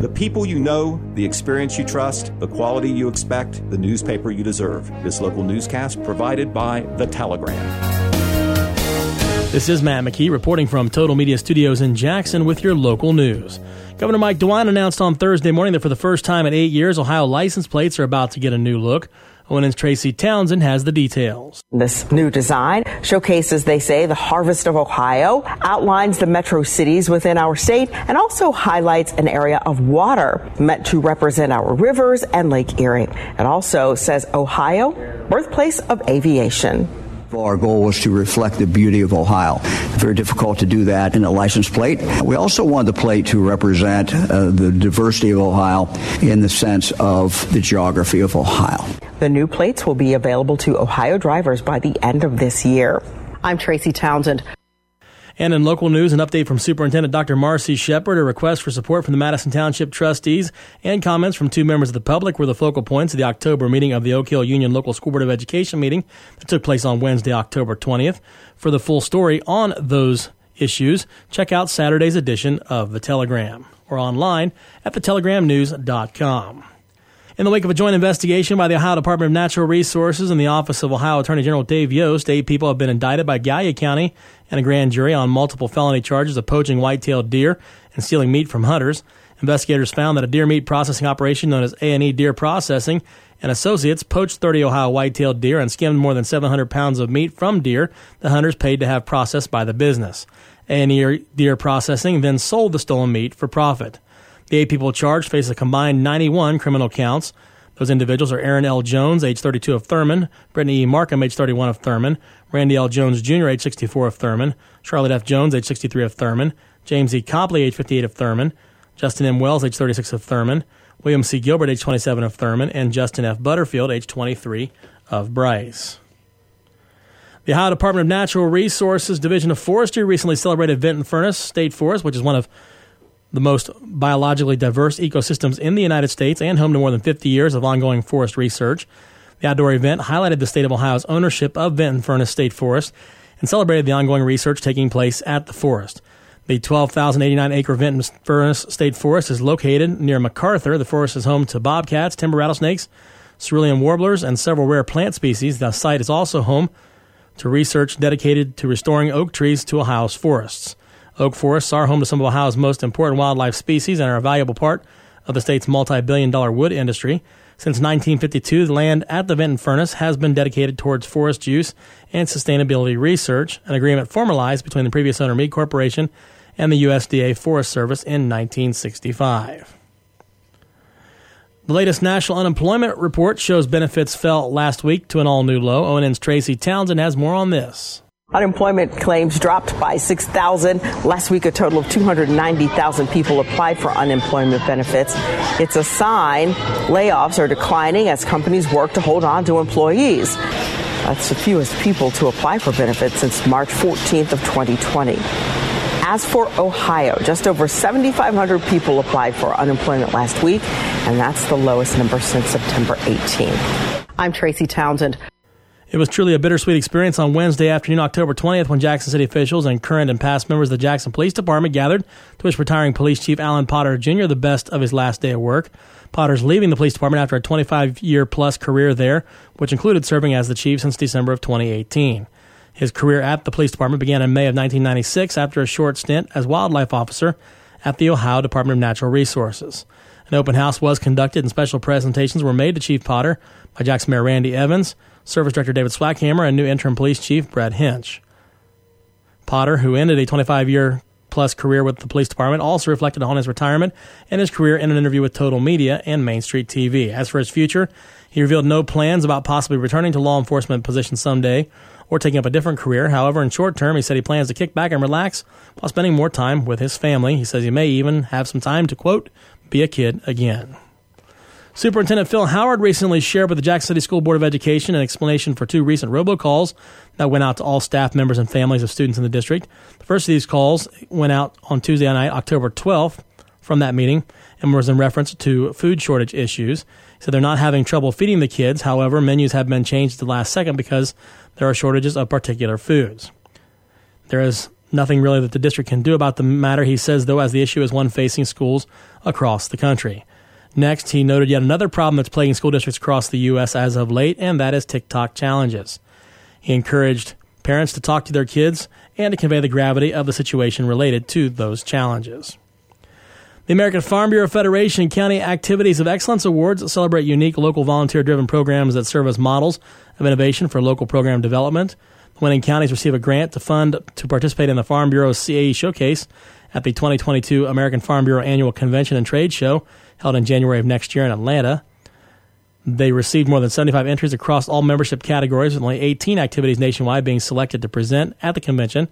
The people you know, the experience you trust, the quality you expect, the newspaper you deserve. This local newscast provided by The Telegram. This is Matt McKee reporting from Total Media Studios in Jackson with your local news. Governor Mike DeWine announced on Thursday morning that for the first time in eight years, Ohio license plates are about to get a new look. ONN's Tracy Townsend has the details. This new design showcases, they say, the harvest of Ohio, outlines the metro cities within our state, and also highlights an area of water meant to represent our rivers and Lake Erie. It also says Ohio, birthplace of aviation. Our goal was to reflect the beauty of Ohio. Very difficult to do that in a license plate. We also wanted the plate to represent uh, the diversity of Ohio in the sense of the geography of Ohio. The new plates will be available to Ohio drivers by the end of this year. I'm Tracy Townsend. And in local news, an update from Superintendent Dr. Marcy Shepard, a request for support from the Madison Township trustees, and comments from two members of the public were the focal points of the October meeting of the Oak Hill Union Local School Board of Education meeting that took place on Wednesday, October 20th. For the full story on those issues, check out Saturday's edition of The Telegram or online at thetelegram.news.com. In the wake of a joint investigation by the Ohio Department of Natural Resources and the Office of Ohio Attorney General Dave Yost, eight people have been indicted by Gallia County and a grand jury on multiple felony charges of poaching white-tailed deer and stealing meat from hunters. Investigators found that a deer meat processing operation known as A&E Deer Processing and associates poached 30 Ohio white-tailed deer and skimmed more than 700 pounds of meat from deer the hunters paid to have processed by the business. A&E Deer Processing then sold the stolen meat for profit. The eight people charged face a combined 91 criminal counts. Those individuals are Aaron L. Jones, age 32 of Thurman, Brittany E. Markham, age 31 of Thurman, Randy L. Jones Jr., age 64 of Thurman, Charlotte F. Jones, age 63 of Thurman, James E. Copley, age 58 of Thurman, Justin M. Wells, age 36 of Thurman, William C. Gilbert, age 27 of Thurman, and Justin F. Butterfield, age 23 of Bryce. The Ohio Department of Natural Resources Division of Forestry recently celebrated Vinton Furnace State Forest, which is one of the most biologically diverse ecosystems in the United States and home to more than 50 years of ongoing forest research. The outdoor event highlighted the state of Ohio's ownership of Vinton Furnace State Forest and celebrated the ongoing research taking place at the forest. The 12,089 acre Vinton Furnace State Forest is located near McArthur. The forest is home to bobcats, timber rattlesnakes, cerulean warblers, and several rare plant species. The site is also home to research dedicated to restoring oak trees to Ohio's forests. Oak forests are home to some of Ohio's most important wildlife species and are a valuable part of the state's multi billion dollar wood industry. Since 1952, the land at the Vinton Furnace has been dedicated towards forest use and sustainability research, an agreement formalized between the previous owner Mead Corporation and the USDA Forest Service in 1965. The latest national unemployment report shows benefits fell last week to an all new low. ONN's Tracy Townsend has more on this. Unemployment claims dropped by 6,000. Last week, a total of 290,000 people applied for unemployment benefits. It's a sign layoffs are declining as companies work to hold on to employees. That's the fewest people to apply for benefits since March 14th of 2020. As for Ohio, just over 7,500 people applied for unemployment last week, and that's the lowest number since September 18th. I'm Tracy Townsend. It was truly a bittersweet experience on Wednesday afternoon, October 20th, when Jackson City officials and current and past members of the Jackson Police Department gathered to wish retiring Police Chief Alan Potter Jr. the best of his last day of work. Potter's leaving the police department after a 25 year plus career there, which included serving as the chief since December of 2018. His career at the police department began in May of 1996 after a short stint as wildlife officer at the Ohio Department of Natural Resources. An open house was conducted and special presentations were made to Chief Potter by Jackson Mayor Randy Evans, Service Director David Swackhammer, and new interim police chief Brad Hinch. Potter, who ended a 25 year plus career with the police department, also reflected on his retirement and his career in an interview with Total Media and Main Street TV. As for his future, he revealed no plans about possibly returning to law enforcement positions someday or taking up a different career. However, in short term, he said he plans to kick back and relax while spending more time with his family. He says he may even have some time to, quote, be a kid again. Superintendent Phil Howard recently shared with the Jackson City School Board of Education an explanation for two recent robocalls that went out to all staff members and families of students in the district. The first of these calls went out on Tuesday night, October 12th, from that meeting and was in reference to food shortage issues. Said they're not having trouble feeding the kids. However, menus have been changed at the last second because there are shortages of particular foods. There is Nothing really that the district can do about the matter, he says, though, as the issue is one facing schools across the country. Next, he noted yet another problem that's plaguing school districts across the U.S. as of late, and that is TikTok challenges. He encouraged parents to talk to their kids and to convey the gravity of the situation related to those challenges. The American Farm Bureau Federation County Activities of Excellence Awards celebrate unique local volunteer driven programs that serve as models of innovation for local program development. Winning counties receive a grant to fund to participate in the Farm Bureau's CAE Showcase at the 2022 American Farm Bureau Annual Convention and Trade Show held in January of next year in Atlanta. They received more than 75 entries across all membership categories, with only 18 activities nationwide being selected to present at the convention.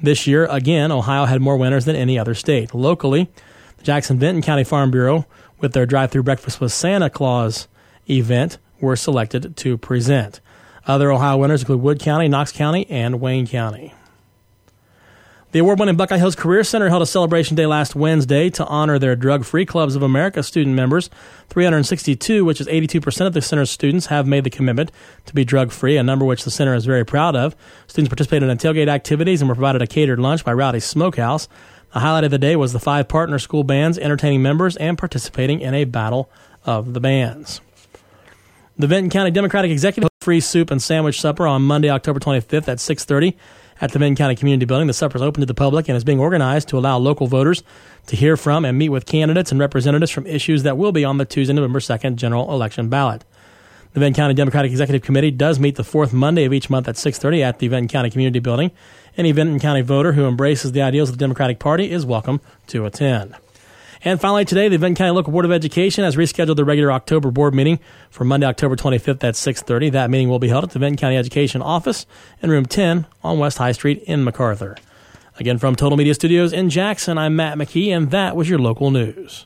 This year, again, Ohio had more winners than any other state. Locally, the Jackson Vinton County Farm Bureau, with their drive through breakfast with Santa Claus event, were selected to present. Other Ohio winners include Wood County, Knox County, and Wayne County. The award winning Buckeye Hills Career Center held a celebration day last Wednesday to honor their Drug Free Clubs of America student members. 362, which is 82% of the center's students, have made the commitment to be drug free, a number which the center is very proud of. Students participated in tailgate activities and were provided a catered lunch by Rowdy's Smokehouse. The highlight of the day was the five partner school bands entertaining members and participating in a battle of the bands. The Vinton County Democratic Executive free soup and sandwich supper on Monday, October 25th at 6:30 at the Vinton County Community Building. The supper is open to the public and is being organized to allow local voters to hear from and meet with candidates and representatives from issues that will be on the Tuesday, November 2nd general election ballot. The Vinton County Democratic Executive Committee does meet the fourth Monday of each month at 6:30 at the Vinton County Community Building. Any Vinton County voter who embraces the ideals of the Democratic Party is welcome to attend. And finally, today, the Vinton County Local Board of Education has rescheduled the regular October board meeting for Monday, October 25th at 6:30. That meeting will be held at the Vinton County Education Office in Room 10 on West High Street in McArthur. Again, from Total Media Studios in Jackson, I'm Matt McKee, and that was your local news.